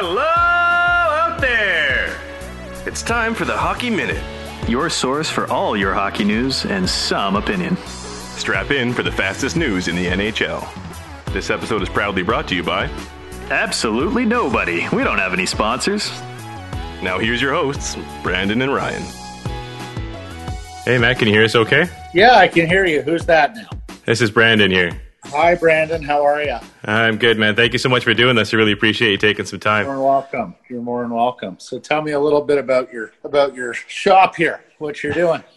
Hello out there! It's time for the Hockey Minute. Your source for all your hockey news and some opinion. Strap in for the fastest news in the NHL. This episode is proudly brought to you by. Absolutely nobody. We don't have any sponsors. Now here's your hosts, Brandon and Ryan. Hey Matt, can you hear us okay? Yeah, I can hear you. Who's that now? This is Brandon here. Hi, Brandon. How are you? I'm good, man. Thank you so much for doing this. I really appreciate you taking some time. You're more than welcome. You're more than welcome. So tell me a little bit about your about your shop here. What you're doing?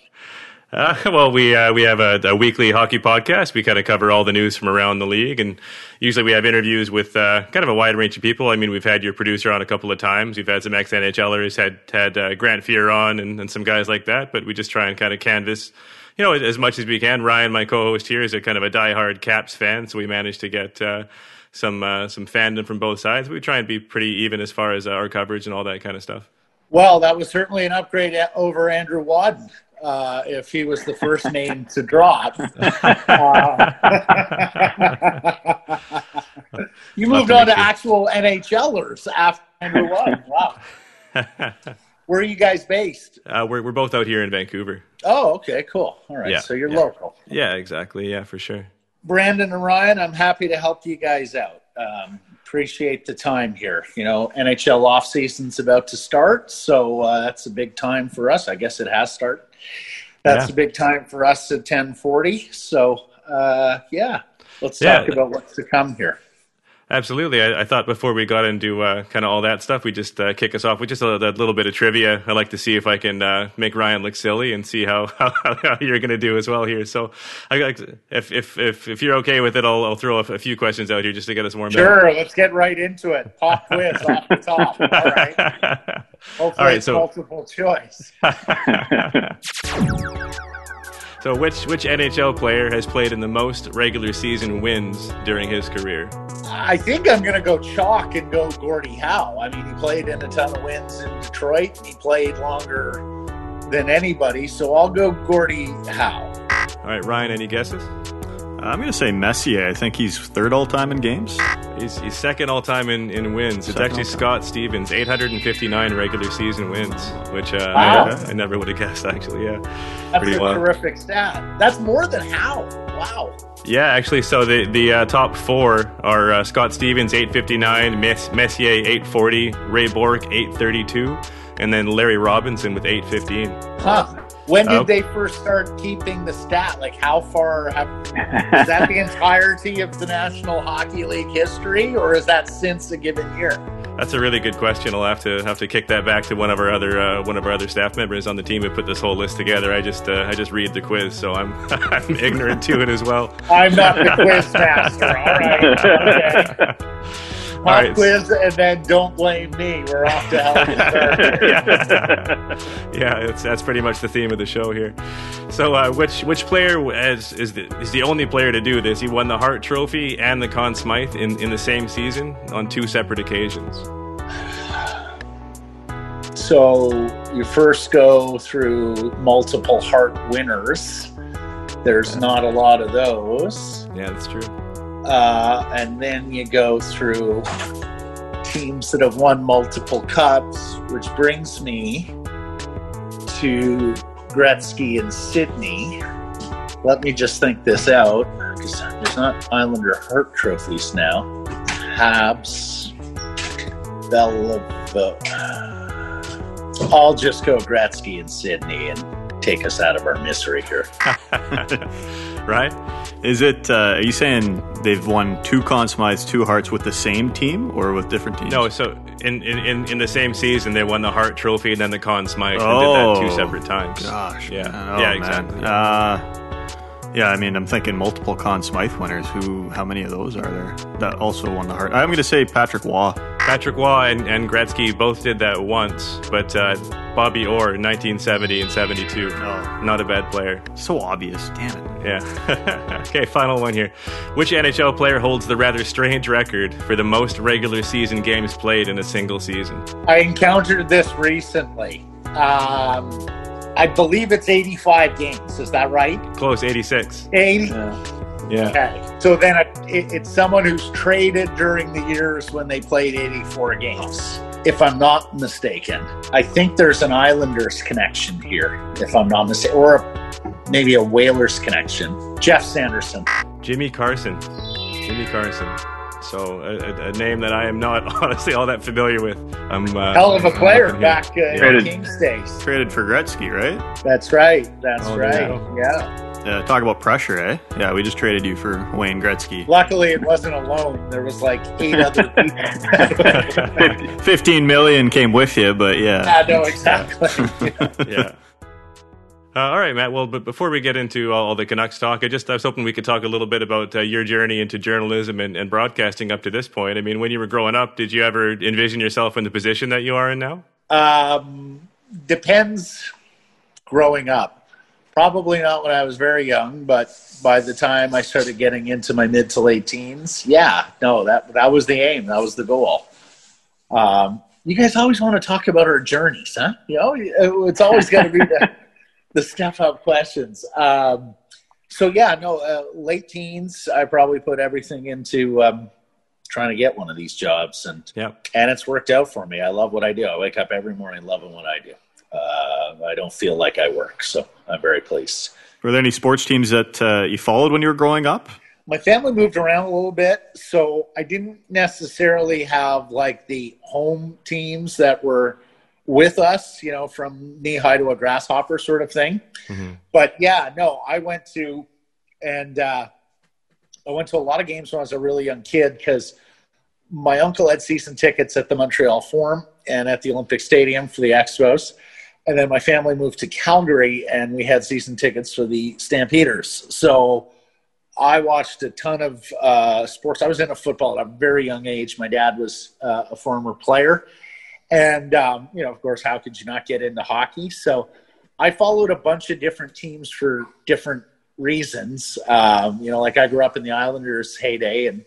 Uh, well, we uh, we have a, a, weekly hockey podcast. We kind of cover all the news from around the league, and usually we have interviews with uh, kind of a wide range of people. I mean, we've had your producer on a couple of times. We've had some ex NHLers, had had uh, Grant Fear on, and, and some guys like that. But we just try and kind of canvas you know, as much as we can. Ryan, my co-host here, is a kind of a diehard Caps fan, so we managed to get uh, some uh, some fandom from both sides. We try and be pretty even as far as uh, our coverage and all that kind of stuff. Well, that was certainly an upgrade over Andrew Wadden. Uh, if he was the first name to drop. Uh, you moved on to actual NHLers after Andrew Wadden. Wow. Where are you guys based? Uh, we're we're both out here in Vancouver. Oh, okay, cool. All right, yeah, so you're yeah. local. Yeah, exactly. Yeah, for sure. Brandon and Ryan, I'm happy to help you guys out. Um, appreciate the time here. You know, NHL off season's about to start, so uh, that's a big time for us. I guess it has started. That's yeah. a big time for us at 10:40. So, uh, yeah, let's talk about what's to come here. Absolutely. I, I, thought before we got into uh, kind of all that stuff, we just uh, kick us off with just a, little bit of trivia. I like to see if I can uh, make Ryan look silly and see how, how, how you're going to do as well here. So, I, if, if if if you're okay with it, I'll, I'll throw a, a few questions out here just to get us warmed sure, up. Sure. Let's get right into it. Pop quiz off the top. All right. Hopefully, all right. So multiple choice. So, which which NHL player has played in the most regular season wins during his career? I think I'm going to go chalk and go Gordie Howe. I mean, he played in a ton of wins in Detroit. He played longer than anybody, so I'll go Gordie Howe. All right, Ryan, any guesses? I'm going to say Messier. I think he's third all time in games. He's, he's second all time in, in wins. Second it's actually Scott Stevens, 859 regular season wins, which uh, wow. I, I, never would have guessed, actually. Yeah. That's Pretty a wild. terrific stat. That's more than Howe. Wow. Yeah, actually, so the the uh, top four are uh, Scott Stevens, 859, Mess- Messier, 840, Ray Bourque, 832, and then Larry Robinson with 815. Huh. When did oh. they first start keeping the stat? Like, how far have, is that the entirety of the National Hockey League history, or is that since a given year? That's a really good question. I'll have to have to kick that back to one of our other uh, one of our other staff members on the team who put this whole list together. I just uh, I just read the quiz, so I'm I'm ignorant to it as well. I'm not the quiz master. All right. Okay. Pop right. quiz and then don't blame me. We're off to hell. yeah, yeah that's pretty much the theme of the show here. So, uh, which which player is is the, is the only player to do this? He won the Hart Trophy and the Conn Smythe in, in the same season on two separate occasions. So you first go through multiple Hart winners. There's not a lot of those. Yeah, that's true. Uh, and then you go through teams that have won multiple cups, which brings me to Gretzky and Sidney. Let me just think this out because there's not Islander Hart trophies now. Habs, Bella. I'll just go Gretzky and Sidney and take us out of our misery here. right? Is it? Uh, are you saying they've won two Conn Smythes, two Harts with the same team, or with different teams? No. So in in, in the same season, they won the Hart Trophy and then the Conn Smythe. Oh, did that two separate times. Gosh. Yeah. Oh, yeah. Exactly. Uh, yeah, I mean, I'm thinking multiple Conn Smythe winners. Who? How many of those are there that also won the Hart? I'm going to say Patrick Roy. Patrick Roy and, and Gretzky both did that once, but uh, Bobby Orr, 1970 and 72. Oh. Not a bad player. So obvious. Damn it. Yeah. okay, final one here. Which NHL player holds the rather strange record for the most regular season games played in a single season? I encountered this recently. Um, I believe it's 85 games. Is that right? Close, 86. 80. Yeah. Yeah. Okay. So then it, it, it's someone who's traded during the years when they played 84 games. If I'm not mistaken, I think there's an Islanders connection here, if I'm not mistaken, or a, maybe a Whalers connection. Geoff Sanderson. Jimmy Carson. Jimmy Carson. So a, a, name that I am not honestly all that familiar with. I'm uh, hell of a player back uh, Traded- in Kings days. Traded for Gretzky, right? That's right. That's Oh, right. you Yeah. Uh, talk about pressure, eh? Yeah, we just traded you for Wayne Gretzky. Luckily, it wasn't alone. There was like eight other people. 15 million came with you, but yeah. I know exactly. yeah. Uh, all right, Matt. Well, but before we get into all, all the Canucks talk, I just I was hoping we could talk a little bit about uh, your journey into journalism and, and broadcasting up to this point. I mean, when you were growing up, did you ever envision yourself in the position that you are in now? Um, depends. Growing up, probably not when I was very young, but by the time I started getting into my mid to late teens, yeah, no, that that was the aim. That was the goal. Um, you guys always want to talk about our journeys, huh? You know, it's always got to be the, the step up questions. Um, so yeah, no, uh, late teens, I probably put everything into um, trying to get one of these jobs, and Yeah. and it's worked out for me. I love what I do. I wake up every morning loving what I do. Uh, I don't feel like I work, so I'm very pleased. Were there any sports teams that uh, you followed when you were growing up? My family moved around a little bit, so I didn't necessarily have like the home teams that were with us, you know, from knee high to a grasshopper sort of thing. Mhm. But yeah, no, I went to and uh, I went to a lot of games when I was a really young kid because my uncle had season tickets at the Montreal Forum and at the Olympic Stadium for the Expos. And then my family moved to Calgary and we had season tickets for the Stampeders. So I watched a ton of uh, sports. I was into football at a very young age. My dad was uh, a former player. And, um, you know, of course, how could you not get into hockey? So I followed a bunch of different teams for different reasons. Um, you know, like I grew up in the Islanders' heyday, and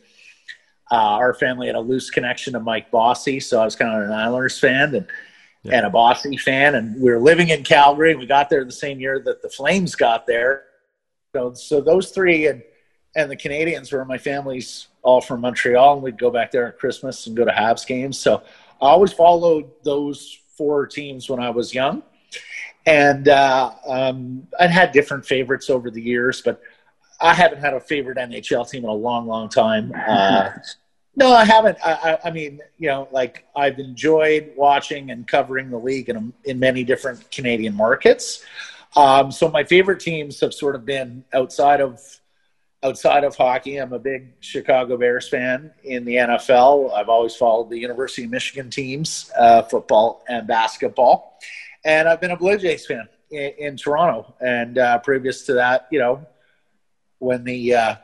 uh, our family had a loose connection to Mike Bossy, so I was kind of an Islanders fan and Yeah. and a Bossy fan. And we were living in Calgary. We got there the same year that the Flames got there. So, so those three and and the Canadiens were my family's all from Montreal, and we'd go back there at Christmas and go to Habs games. So I always followed those four teams when I was young and uh, um, I'd had different favorites over the years, but I haven't had a favorite NHL team in a long, long time. Uh, no, I haven't. I, I, I mean, you know, like I've enjoyed watching and covering the league in, in many different Canadian markets. Um, so my favorite teams have sort of been outside of outside of hockey. I'm a big Chicago Bears fan in the NFL. I've always followed the University of Michigan teams, uh, football and basketball and I've been a Blue Jays fan in, in Toronto. And uh, previous to that, you know, when the uh,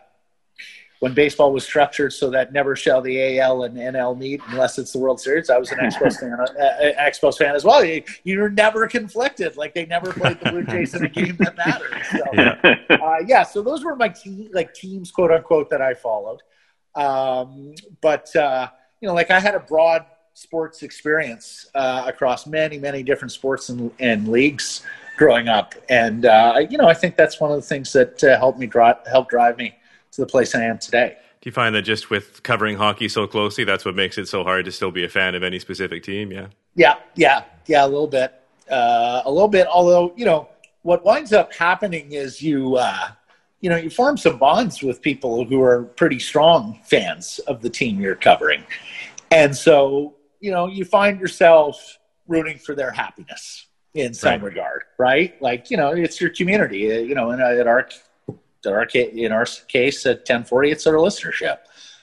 when baseball was structured so that never shall the AL and NL meet unless it's the World Series, I was an Expos fan, uh, uh, Expos fan as well. You, you're never conflicted; like they never played the Blue Jays in a game that mattered. So, Yeah. uh, yeah, so those were my te- like teams, quote unquote, that I followed. Um, but uh, you know, like I had a broad sports experience uh, across many, many different sports and, and leagues growing up, and uh, you know, I think that's one of the things that uh, helped me drive help drive me to the place I am today. Do you find that just with covering hockey so closely, that's what makes it so hard to still be a fan of any specific team? Yeah. Yeah, yeah, yeah, a little bit, uh, a little bit. Although you know, what winds up happening is you, uh, you know, you form some bonds with people who are pretty strong fans of the team you're covering, and so you know, you find yourself rooting for their happiness in some Right. regard, right? Like you know, it's your community. Uh, You know, in, at our, at our ca- in our case at 1040, it's our listenership.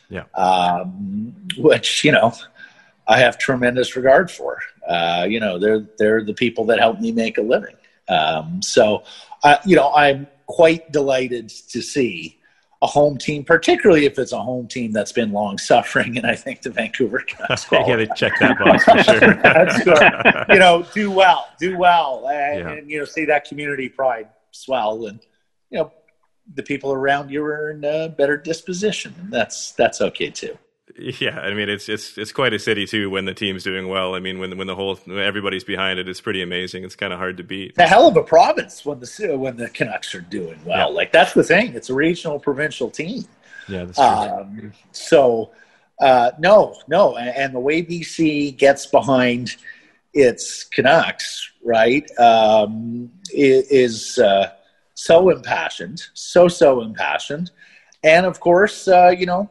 Yeah. Um, which you know, I have tremendous regard for. Uh, you know, they're they're the people that help me make a living. Um, so, uh, you know, I'm quite delighted to see a home team, particularly if it's a home team that's been long suffering, and I think the Vancouver Canucks you got to check that box for sure. That's good. you know, do well, do well, and, Yeah. and you know, see that community pride swell, and you know, the people around you are in a better disposition, and that's that's okay too. Yeah, I mean it's it's it's quite a city too when the team's doing well. I mean when when the whole everybody's behind it, it's pretty amazing. It's kind of hard to beat. The hell of a province when the when the Canucks are doing well. Yeah. Like that's the thing. It's a regional provincial team. Yeah, that's true. Um, so uh, no, no, and, and, the way BC gets behind its Canucks, right, um, is uh, so impassioned, so so impassioned, and of course, uh, you know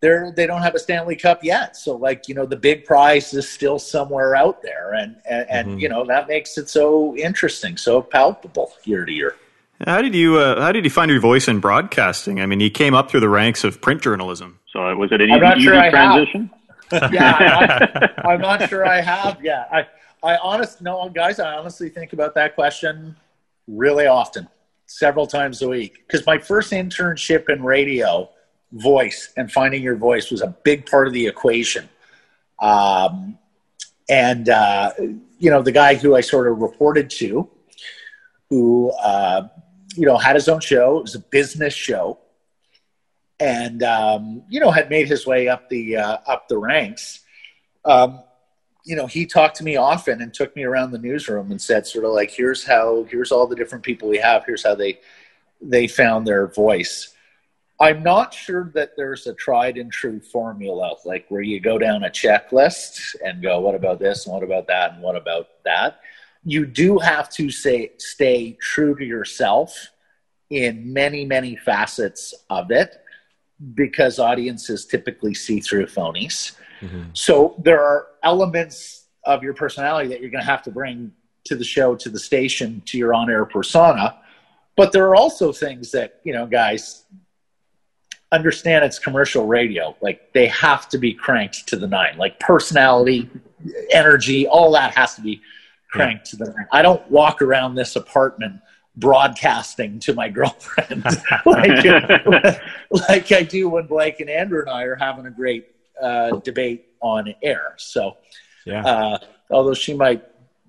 they're they don't have a Stanley Cup yet. So like you know the big prize is still somewhere out there, and and, and mm-hmm. you know that makes it so interesting, so palpable year to year. How did you uh, how did you find your voice in broadcasting? I mean, you came up through the ranks of print journalism. So uh, was it an easy, easy sure transition? yeah, I'm not, I'm not, sure I have. Yeah, I I honest no guys. I honestly think about that question really often, several times a week, because my first internship in radio voice and finding your voice was a big part of the equation. Um, and, uh, you know, the guy who I sort of reported to, who, uh, you know, had his own show, it was a business show, and, um, you know, had made his way up the, uh, up the ranks. Um, you know, he talked to me often and took me around the newsroom and said, sort of like, here's how, here's all the different people we have. Here's how they, they found their voice. I'm not sure that there's a tried and true formula, like where you go down a checklist and go, what about this and what about that and what about that. You do have to say, stay true to yourself in many, many facets of it because audiences typically see through phonies. Mm-hmm. So there are elements of your personality that you're going to have to bring to the show, to the station, to your on air persona. But there are also things that, you know, guys, understand it's commercial radio. Like they have to be cranked to the nine. Like personality, energy, all that has to be cranked yeah. to the nine. I don't walk around this apartment broadcasting to my girlfriend like, like I do when Blake and Andrew and I are having a great uh, debate on air. So, yeah. Uh, although she might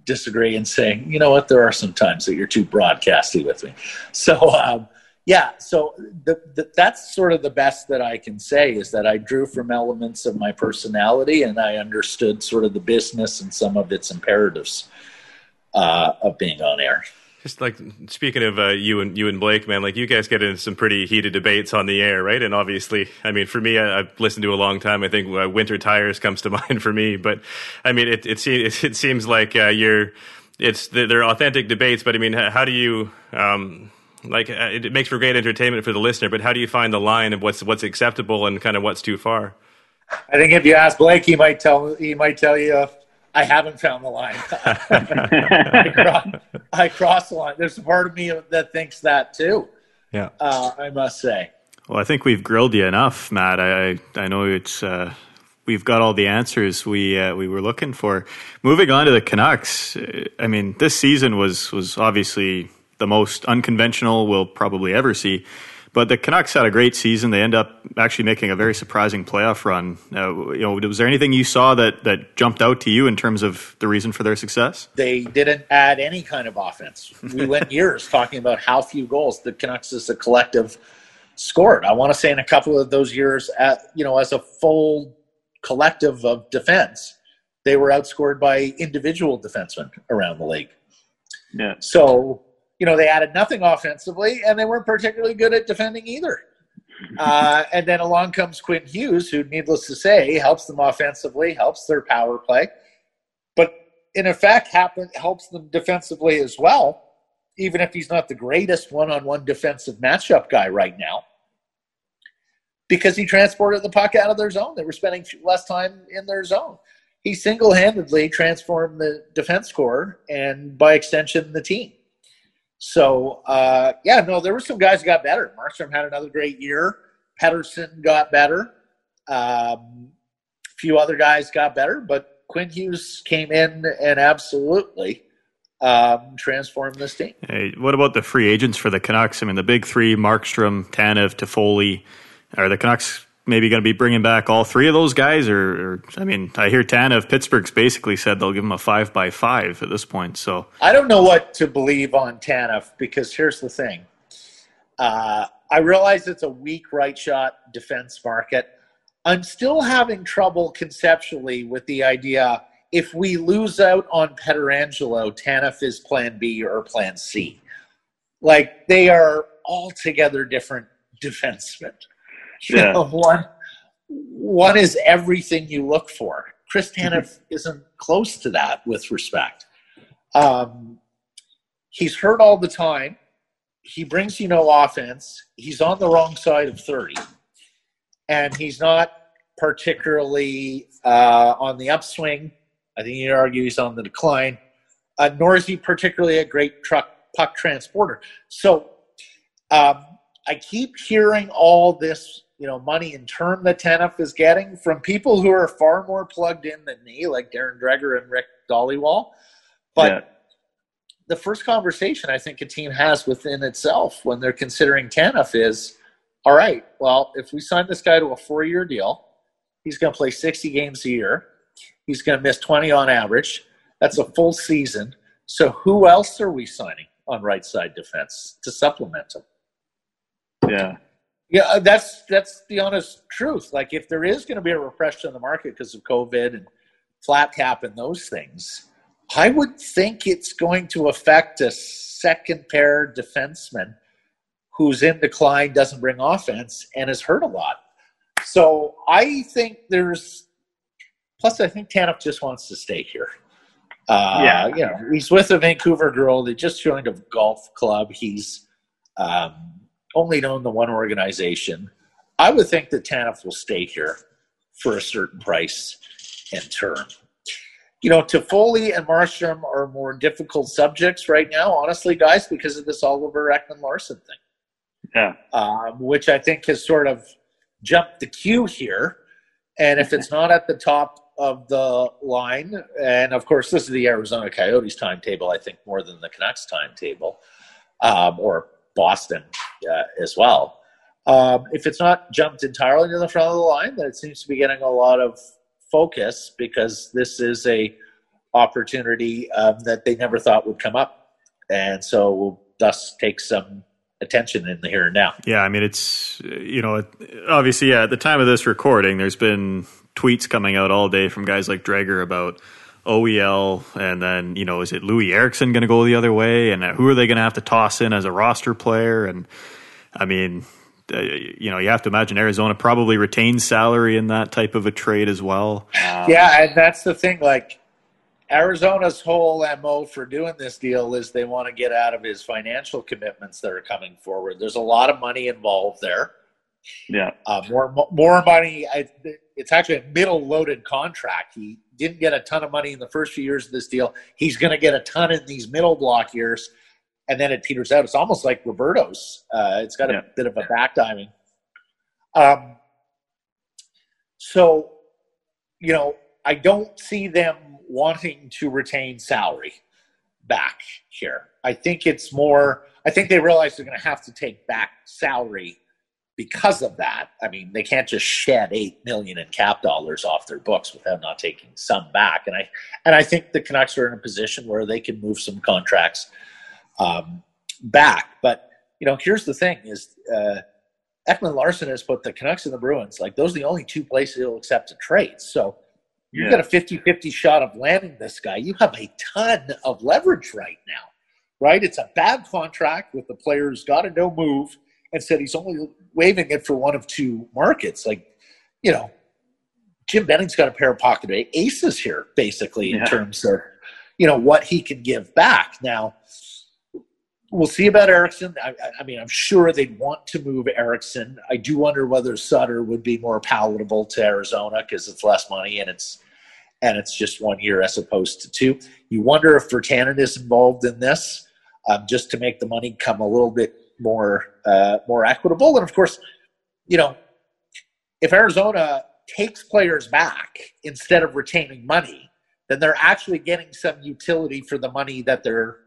disagree and say, you know what, there are some times that you're too broadcasty with me. So, um, yeah so the, the, that's sort of the best that i can say is that i drew from elements of my personality and i understood sort of the business and some of its imperatives uh, of being on air just like speaking of uh, you and you and Blake, man, like you guys get into some pretty heated debates on the air, right? And obviously, I mean, for me, I, have listened to a long time. I think uh, Winter Tires comes to mind for me, but I mean, it it, it, it seems like uh, you're it's they're authentic debates, but I mean, how do you um, like uh, it, makes for great entertainment for the listener, but how do you find the line of what's what's acceptable and kind of what's too far? I think if you ask Blake, he might tell he might tell you, uh, "I haven't found the line. I, cross, I cross the line." There's a part of me that thinks that too. Yeah, uh, I must say. Well, I think we've grilled you enough, Matt. I I know it's. Uh, we've got all the answers we uh, we were looking for. Moving on to the Canucks, I mean, this season was was obviously the most unconventional we'll probably ever see. But the Canucks had a great season. They end up actually making a very surprising playoff run. Uh, you know, was there anything you saw that that jumped out to you in terms of the reason for their success? They didn't add any kind of offense. We went years talking about how few goals the Canucks as a collective scored. I want to say in a couple of those years, at you know, as a full collective of defense, they were outscored by individual defensemen around the league. Yeah. So you know, they added nothing offensively, and they weren't particularly good at defending either. Uh, and then along comes Quinn Hughes, who, needless to say, helps them offensively, helps their power play, but in effect, happen, helps them defensively as well, even if he's not the greatest one on one defensive matchup guy right now, because he transported the puck out of their zone. They were spending less time in their zone. He single handedly transformed the defense core and, by extension, the team. So uh, yeah, no, there were some guys who got better. Markstrom had another great year. Pettersson got better. Um, a few other guys got better, but Quinn Hughes came in and absolutely um, transformed this team. Hey, what about the free agents for the Canucks? I mean, the big three: Markstrom, Tanev, Toffoli. Are the Canucks maybe going to be bringing back all three of those guys? Or, or, I mean, I hear Tanev Pittsburgh's basically said they'll give him a five by five at this point. So I don't know what to believe on Tanev because here's the thing. Uh, I realize it's a weak right shot defense market. I'm still having trouble conceptually with the idea if we lose out on Pietrangelo, Tanev is plan B or plan C. Like they are altogether different defensemen. Yeah. Know, one one is everything you look for. Chris Tanev isn't close to that with respect. Um, he's hurt all the time. He brings you no offense. He's on the wrong side of 30. And he's not particularly uh, on the upswing. I think you'd argue he's on the decline. Uh, nor is he particularly a great truck puck transporter. So um, I keep hearing all this, you know, money in term that Tanev is getting from people who are far more plugged in than me, like Darren Dreger and Rick Dhaliwal. But yeah. the first conversation I think a team has within itself when they're considering Tanev is, all right, well, if we sign this guy to a four-year deal, he's going to play 60 games a year. He's going to miss 20 on average. That's a full season. So who else are we signing on right side defense to supplement him? Yeah. Yeah, uh, that's that's the honest truth. Like, if there is going to be a repression in the market because of COVID and flat cap and those things, I would think it's going to affect a second pair defenseman who's in decline, doesn't bring offense, and is hurt a lot. So I think there's. Plus, I think Tanev just wants to stay here. Uh, yeah, you know, he's with a Vancouver girl. They just joined a golf club. He's um, only known the one organization. I would think that Tanev will stay here for a certain price and term. You know, Toffoli and Markstrom are more difficult subjects right now, honestly, guys, because of this Oliver Ekman Larsson thing. Yeah. Um, which I think has sort of jumped the queue here. And if it's not at the top of the line, and of course, this is the Arizona Coyotes timetable, I think, more than the Canucks timetable, um, or Boston uh, as well. Um, if it's not jumped entirely to the front of the line, then it seems to be getting a lot of focus because this is a opportunity um, that they never thought would come up, and so will thus take some attention in the here and now. Yeah, I mean it's you know obviously yeah at the time of this recording, there's been tweets coming out all day from guys like Dreger about OEL, and then you know, is it Loui Eriksson going to go the other way, and who are they going to have to toss in as a roster player? And I mean, uh, you know, you have to imagine Arizona probably retains salary in that type of a trade as well. Um, yeah, and that's the thing. Like Arizona's whole mo for doing this deal is they want to get out of his financial commitments that are coming forward. There's a lot of money involved there. Yeah, uh, more more money. I, it's actually a middle loaded contract. He didn't get a ton of money in the first few years of this deal. He's going to get a ton in these middle block years, and then it peters out. It's almost like Roberto's. Uh, it's got a bit of a back diving. Um, so, you know, I don't see them wanting to retain salary back here. I think it's more. I think they realize they're going to have to take back salary because of that, I mean, they can't just shed eight million in cap dollars off their books without not taking some back. And I and I think the Canucks are in a position where they can move some contracts um, back. But you know, here's the thing: is uh, Ekman Larsson has put the Canucks and the Bruins like those are the only two places he'll accept a trade. So you've yeah. got a 50-50 shot of landing this guy. You have a ton of leverage right now, right? It's a bad contract with the players got to no move and said he's only waiving it for one of two markets. Like, you know, Jim Benning's got a pair of pocket aces here, basically, in terms of, you know, what he can give back. Now, we'll see about Eriksson. I, I, mean, I'm sure they'd want to move Eriksson. I do wonder whether Sutter would be more palatable to Arizona because it's less money and it's and it's just one year as opposed to two. You wonder if Virtanen is involved in this um, just to make the money come a little bit more uh, more equitable. And of course, you know, if Arizona takes players back instead of retaining money, then they're actually getting some utility for the money that they're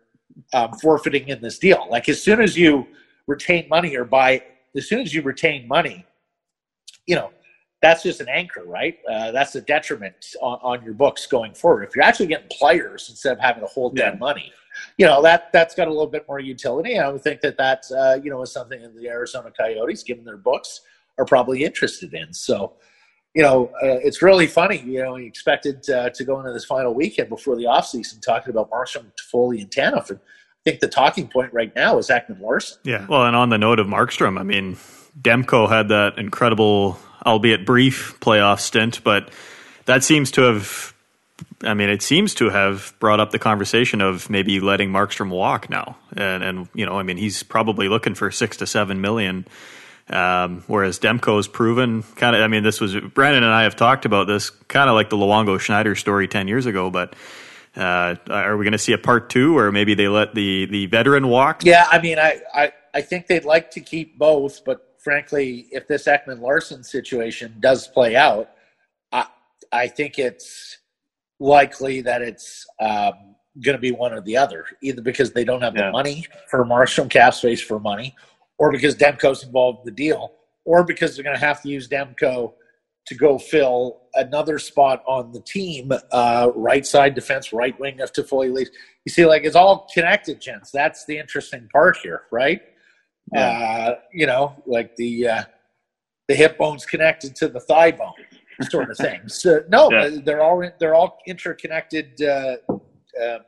um, forfeiting in this deal. Like as soon as you retain money or buy, as soon as you retain money, you know, that's just an anchor, right? Uh, that's a detriment on, on, your books going forward. If you're actually getting players instead of having to hold yeah. that money, you know that that's got a little bit more utility. I would think that that uh, you know is something that the Arizona Coyotes, given their books, are probably interested in. So, you know, uh, it's really funny. You know, we expected uh, to go into this final weekend before the offseason talking about Markstrom, Toffoli, and Tanev. And I think the talking point right now is Ekman Larsson. Yeah. Well, and on the note of Markstrom, I mean, Demko had that incredible, albeit brief, playoff stint, but that seems to have. I mean, it seems to have brought up the conversation of maybe letting Markstrom walk now, and and you know, I mean, he's probably looking for six to seven million um, whereas Demko's proven kind of, I mean, this was, Brandon and I have talked about this kind of like the Luongo Schneider story 10 years ago, but uh, are we going to see a part two or maybe they let the, the veteran walk? Yeah, I mean, I, I, I think they'd like to keep both, but frankly, if this Ekman Larsson situation does play out, I, I think it's likely that it's um, going to be one or the other, either because they don't have yeah. the money for Markstrom cap space for money, or because Demko's involved in the deal, or because they're going to have to use Demko to go fill another spot on the team, uh, right side defense, right wing if Toffoli leaves. You see, like it's all connected, gents. That's the interesting part here, right? Yeah. Uh, you know, like the uh, the hip bone's connected to the thigh bone, sort of thing. So no, yeah. they're all they're all interconnected. Uh, um,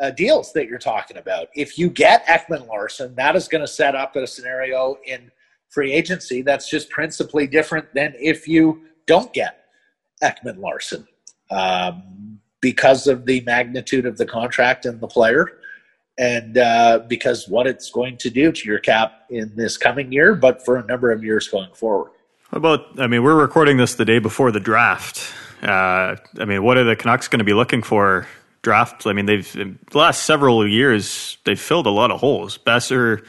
uh, deals that you're talking about. If you get Ekman Larsson, that is going to set up a scenario in free agency that's just principally different than if you don't get Ekman Larsson um, because of the magnitude of the contract and the player. And uh, because what it's going to do to your cap in this coming year, but for a number of years going forward. About, I mean, we're recording this the day before the draft. Uh, I mean, what are the Canucks going to be looking for Draft. I mean, they've the last several years they've filled a lot of holes. Boeser,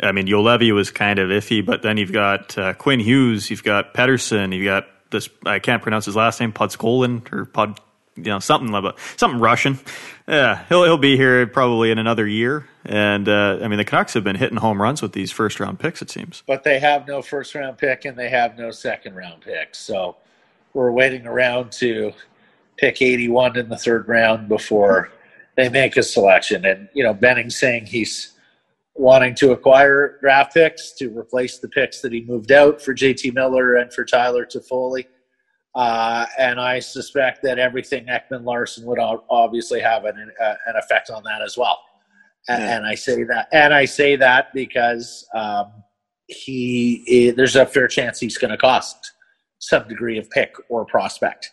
I mean, Juolevi was kind of iffy, but then you've got uh, Quinn Hughes, you've got Pettersson, you've got this. I can't pronounce his last name, Podkolzin or Pod, you know, something about something Russian. Yeah, he'll he'll be here probably in another year. And uh, I mean, the Canucks have been hitting home runs with these first round picks. It seems, but they have no first round pick and they have no second round pick. So we're waiting around to pick 81 in the third round before they make a selection. And, you know, Benning saying he's wanting to acquire draft picks to replace the picks that he moved out for JT Miller and for Tyler Toffoli. Uh, and I suspect that everything Ekman Larsson would obviously have an, uh, an effect on that as well. And, yeah. and, I say that, and I say that because um, he, there's a fair chance he's going to cost some degree of pick or prospect.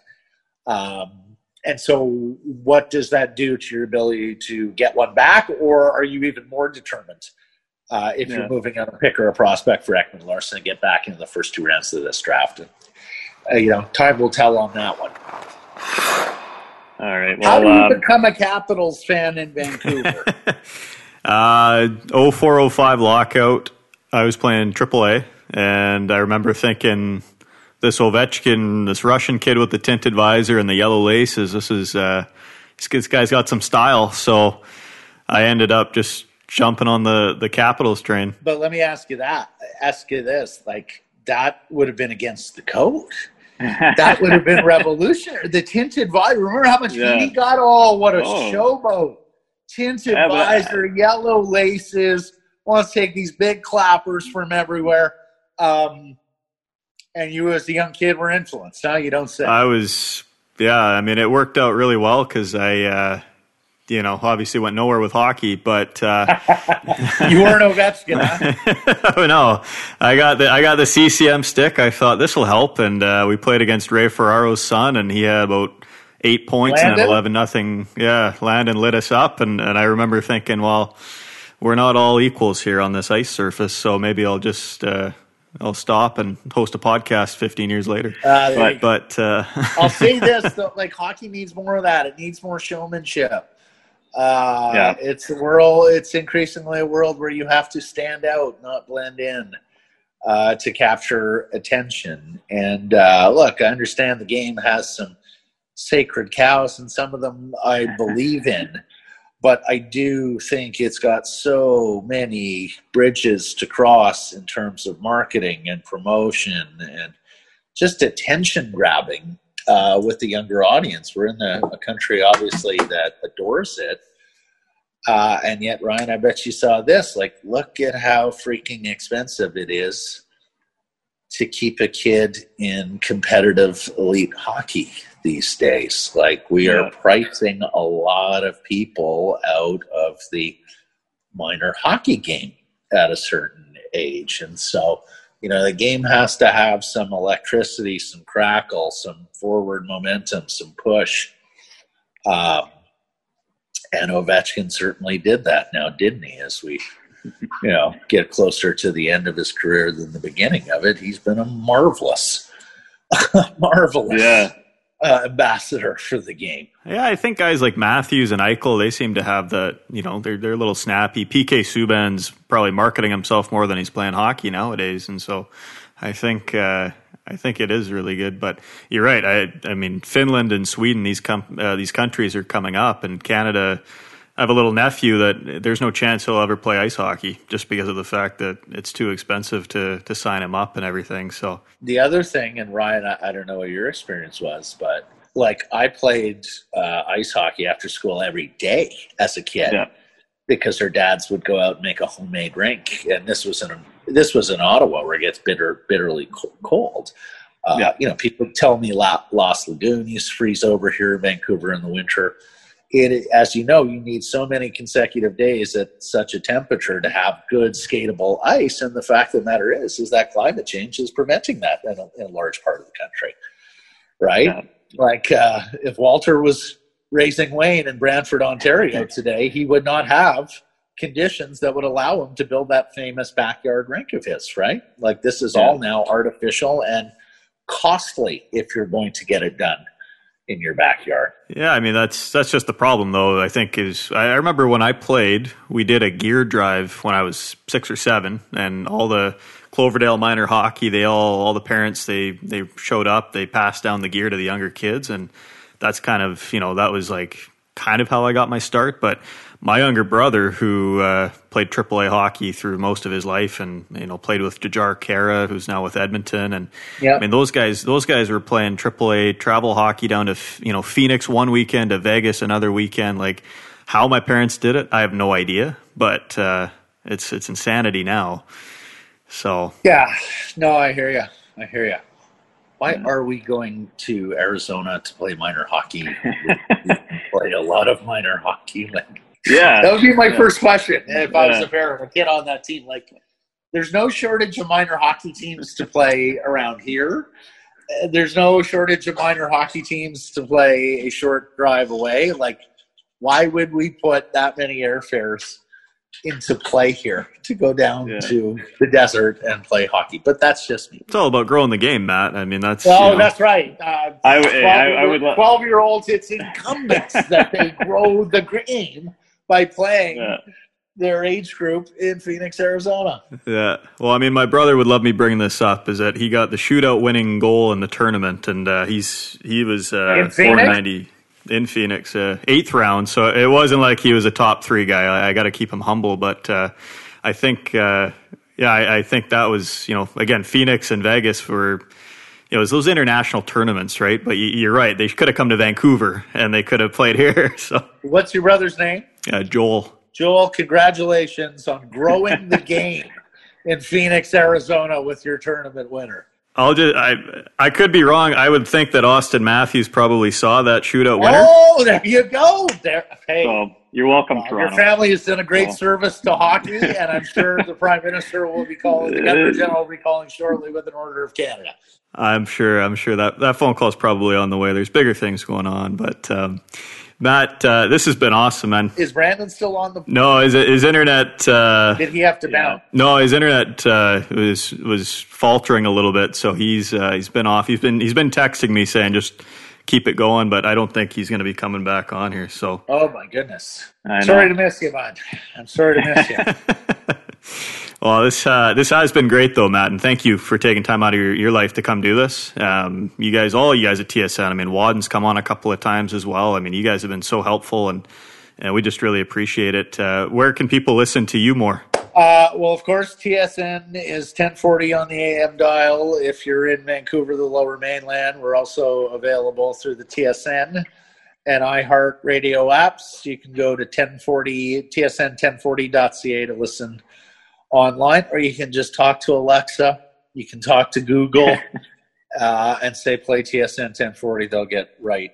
Um, and so, what does that do to your ability to get one back, or are you even more determined uh, if yeah. you're moving on a pick or a prospect for Ekman Larsson to get back into the first two rounds of this draft? Uh, you know, time will tell on that one. All right. Well, How do you um, become a Capitals fan in Vancouver? uh, 0405 lockout. I was playing AAA, and I remember thinking this Ovechkin, this Russian kid with the tinted visor and the yellow laces. This is uh, this guy's got some style. So I ended up just jumping on the the Capitals train. But let me ask you that. Ask you this: like that would have been against the code. That would have been revolutionary. The tinted visor. Remember how much yeah. he got? Oh, what a oh. showboat! Tinted yeah, visor, yellow laces. Wants to take these big clappers from everywhere. Um, and you, as a young kid, were influenced. Huh? You don't say. I was, yeah. I mean, it worked out really well because I, uh, you know, obviously went nowhere with hockey, but uh, you weren't Ovechkin. Huh? oh, no, I got the I got the CCM stick. I thought this will help, and uh, we played against Ray Ferraro's son, and he had about eight points Landon? and eleven nothing. Yeah, Landon lit us up, and and I remember thinking, well, we're not all equals here on this ice surface, so maybe I'll just uh, I'll stop and host a podcast 15 years later. Uh, but, but uh, I'll say this: though, like hockey needs more of that. It needs more showmanship. Uh, yeah. It's a world. It's increasingly a world where you have to stand out, not blend in, uh, to capture attention. And uh, look, I understand the game has some sacred cows, and some of them I believe in but I do think it's got so many bridges to cross in terms of marketing and promotion and just attention grabbing uh, with the younger audience. We're in a, a country, obviously, that adores it. Uh, and yet, Ryan, I bet you saw this. Like, look at how freaking expensive it is to keep a kid in competitive elite hockey these days. Like we are pricing a lot of people out of the minor hockey game at a certain age. And so, you know, the game has to have some electricity, some crackle, some forward momentum, some push. Um, and Ovechkin certainly did that now, didn't he? As we, you know, get closer to the end of his career than the beginning of it, he's been a marvelous, marvelous Yeah. Uh, ambassador for the game. Yeah, I think guys like Matthews and Eichel, they seem to have the, you know, they're they're a little snappy. PK Subban's probably marketing himself more than he's playing hockey nowadays, and so I think uh, I think it is really good. But you're right. I I mean, Finland and Sweden, these com- uh, these countries are coming up, and Canada. I have a little nephew that there's no chance he'll ever play ice hockey just because of the fact that it's too expensive to to sign him up and everything. So The other thing, and Ryan, I, I don't know what your experience was, but like I played uh, ice hockey after school every day as a kid Yeah. because their dads would go out and make a homemade rink, and this was in this was in Ottawa where it gets bitter, bitterly cold. Uh, Yeah. You know, people tell me La- Lost Lagoon used to freeze over here in Vancouver in the winter. It, as you know, you need so many consecutive days at such a temperature to have good skatable ice. And the fact of the matter is, is that climate change is preventing that in a, in a large part of the country, right? Yeah. Like uh, if Walter was raising Wayne in Brantford, Ontario today, he would not have conditions that would allow him to build that famous backyard rink of his, right? Like this is all now artificial and costly if you're going to get it done in your backyard. Yeah, I mean that's that's just the problem though. I think is I remember when I played, we did a gear drive when I was six or seven, and all the Cloverdale minor hockey, they all all the parents they they showed up, they passed down the gear to the younger kids, and that's kind of you know that was like kind of how I got my start. But my younger brother, who uh, played AAA hockey through most of his life, and you know played with Jajar Kara, who's now with Edmonton, and Yeah. I mean those guys those guys were playing AAA travel hockey down to you know Phoenix one weekend to Vegas another weekend. Like how my parents did it, I have no idea, but uh, it's it's insanity now. So Yeah, no, I hear you. I hear you. Why are we going to Arizona to play minor hockey? we play a lot of minor hockey. Like, Yeah. that would be my Yeah. first question if I was a parent, a kid on that team. Like, there's no shortage of minor hockey teams to play around here. Uh, There's no shortage of minor hockey teams to play a short drive away. Like, why would we put that many airfares into play here to go down Yeah. to the desert and play hockey? But that's just me. it's all about growing the game, Matt. I mean that's Oh, you know, that's right. Uh, I would- I- I would lo- Twelve year olds. It's incumbent that they grow the game by playing Yeah. their age group in Phoenix, Arizona. Yeah. Well, I mean, my brother would love me bringing this up. Is that he got the shootout winning goal in the tournament, and uh, he's he was uh, In Phoenix? 490 in Phoenix, uh, eighth round. So it wasn't like he was a top three guy. I, I got to keep him humble, but uh, I think, uh, yeah, I, I think that was you know again Phoenix and Vegas were. You know, it was those international tournaments, right? But you- you're right; they could have come to Vancouver and they could have played here. So, What's your brother's name? yeah, Joel. Joel, congratulations on growing the game in Phoenix, Arizona with your tournament winner. I'll just I I could be wrong. I would think that Auston Matthews probably saw that shootout winner. Oh, there you go. There, hey, So you're welcome, uh, your family has done a great service to hockey, and I'm sure the Prime Minister will be calling, the Governor General will be calling shortly with an order of Canada. I'm sure. I'm sure that that phone call is probably on the way. There's bigger things going on, but um, Matt, uh, this has been awesome, man. Is Brandon still on the? No, his his internet. Uh, Did he have to Yeah. bounce? no, his internet uh, was was faltering a little bit, so he's uh, he's been off. He's been he's been texting me saying just keep it going, but I don't think he's going to be coming back on here. So Oh my goodness! I know. Sorry to miss you, bud. I'm sorry to miss you. Well, this uh, this has been great though, Matt, and thank you for taking time out of your, your life to come do this. Um, you guys, all you guys at TSN, I mean, Wadden's come on a couple of times as well. I mean, you guys have been so helpful, and and we just really appreciate it. Uh, where can people listen to you more? Uh, well, of course, TSN is 1040 on the AM dial. If you're in Vancouver, the Lower Mainland, we're also available through the TSN and iHeart Radio apps. You can go to 1040 tsn1040.ca to listen online, or you can just talk to Alexa You can talk to Google uh, and say play TSN 1040. They'll get right.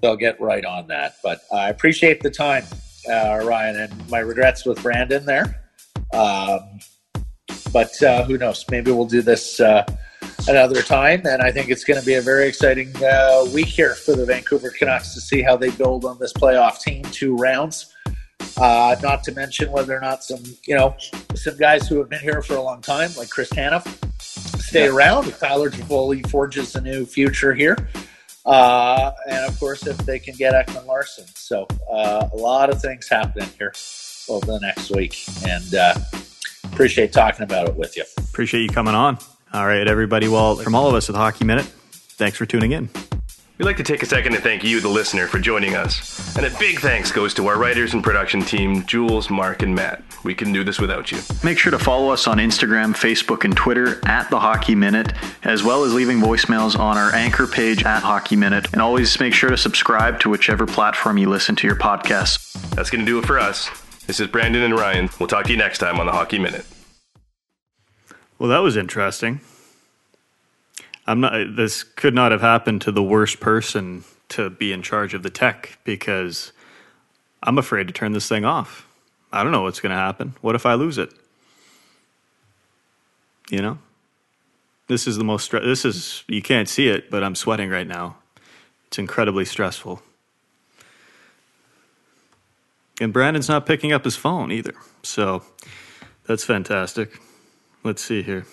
They'll get right on that. But I appreciate the time, uh, Ryan, and my regrets with Brandon there. Um, but uh, who knows? Maybe we'll do this uh, another time. And I think it's going to be a very exciting uh, week here for the Vancouver Canucks to see how they build on this playoff team. Two rounds. Uh, not to mention whether or not some, you know, some guys who have been here for a long time, like Chris Tanev, stay yeah. around. If Tyler Toffoli forges a new future here. Uh, and of course, if they can get Ekman Larsson. So uh, a lot of things happening here over the next week. And uh, appreciate talking about it with you. Appreciate you coming on. All right, everybody. Well, from all of us at Hockey Minute, thanks for tuning in. We'd like to take a second to thank you, the listener, for joining us. And a big thanks goes to our writers and production team, Jules, Mark, and Matt. We couldn't do this without you. Make sure to follow us on Instagram, Facebook, and Twitter at The Hockey Minute, as well as leaving voicemails on our anchor page at Hockey Minute. And always make sure to subscribe to whichever platform you listen to your podcasts. That's going to do it for us. This is Brandon and Ryan. We'll talk to you next time on The Hockey Minute. Well, that was interesting. I'm not. This could not have happened to the worst person to be in charge of the tech because I'm afraid to turn this thing off. I don't know what's going to happen. What if I lose it? You know, this is the most. Stre- this is you can't see it, but I'm sweating right now. It's incredibly stressful. And Brandon's not picking up his phone either. So that's fantastic. Let's see here.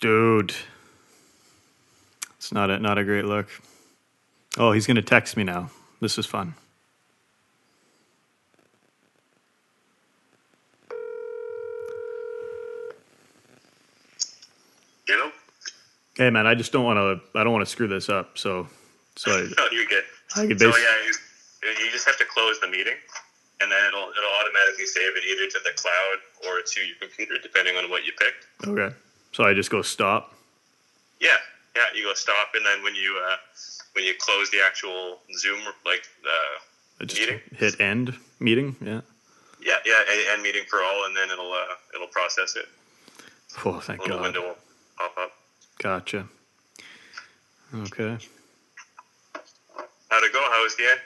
Dude. It's not a not a great look. Oh, he's gonna text me now. This is fun. Hello. Hey man, I just don't want to. I don't want to screw this up. So, so I, no, oh, you're good. I could so yeah, you, you just have to close the meeting, and then it'll it'll automatically save it either to the cloud or to your computer, depending on what you picked. Okay. So I just go stop. Yeah, yeah. You go stop, and then when you uh, when you close the actual Zoom like uh, just meeting, hit end meeting. Yeah. Yeah, yeah. End meeting for all, and then it'll uh, it'll process it. Oh, thank Little God. window will pop up. Gotcha. Okay. How'd it go? How was the end?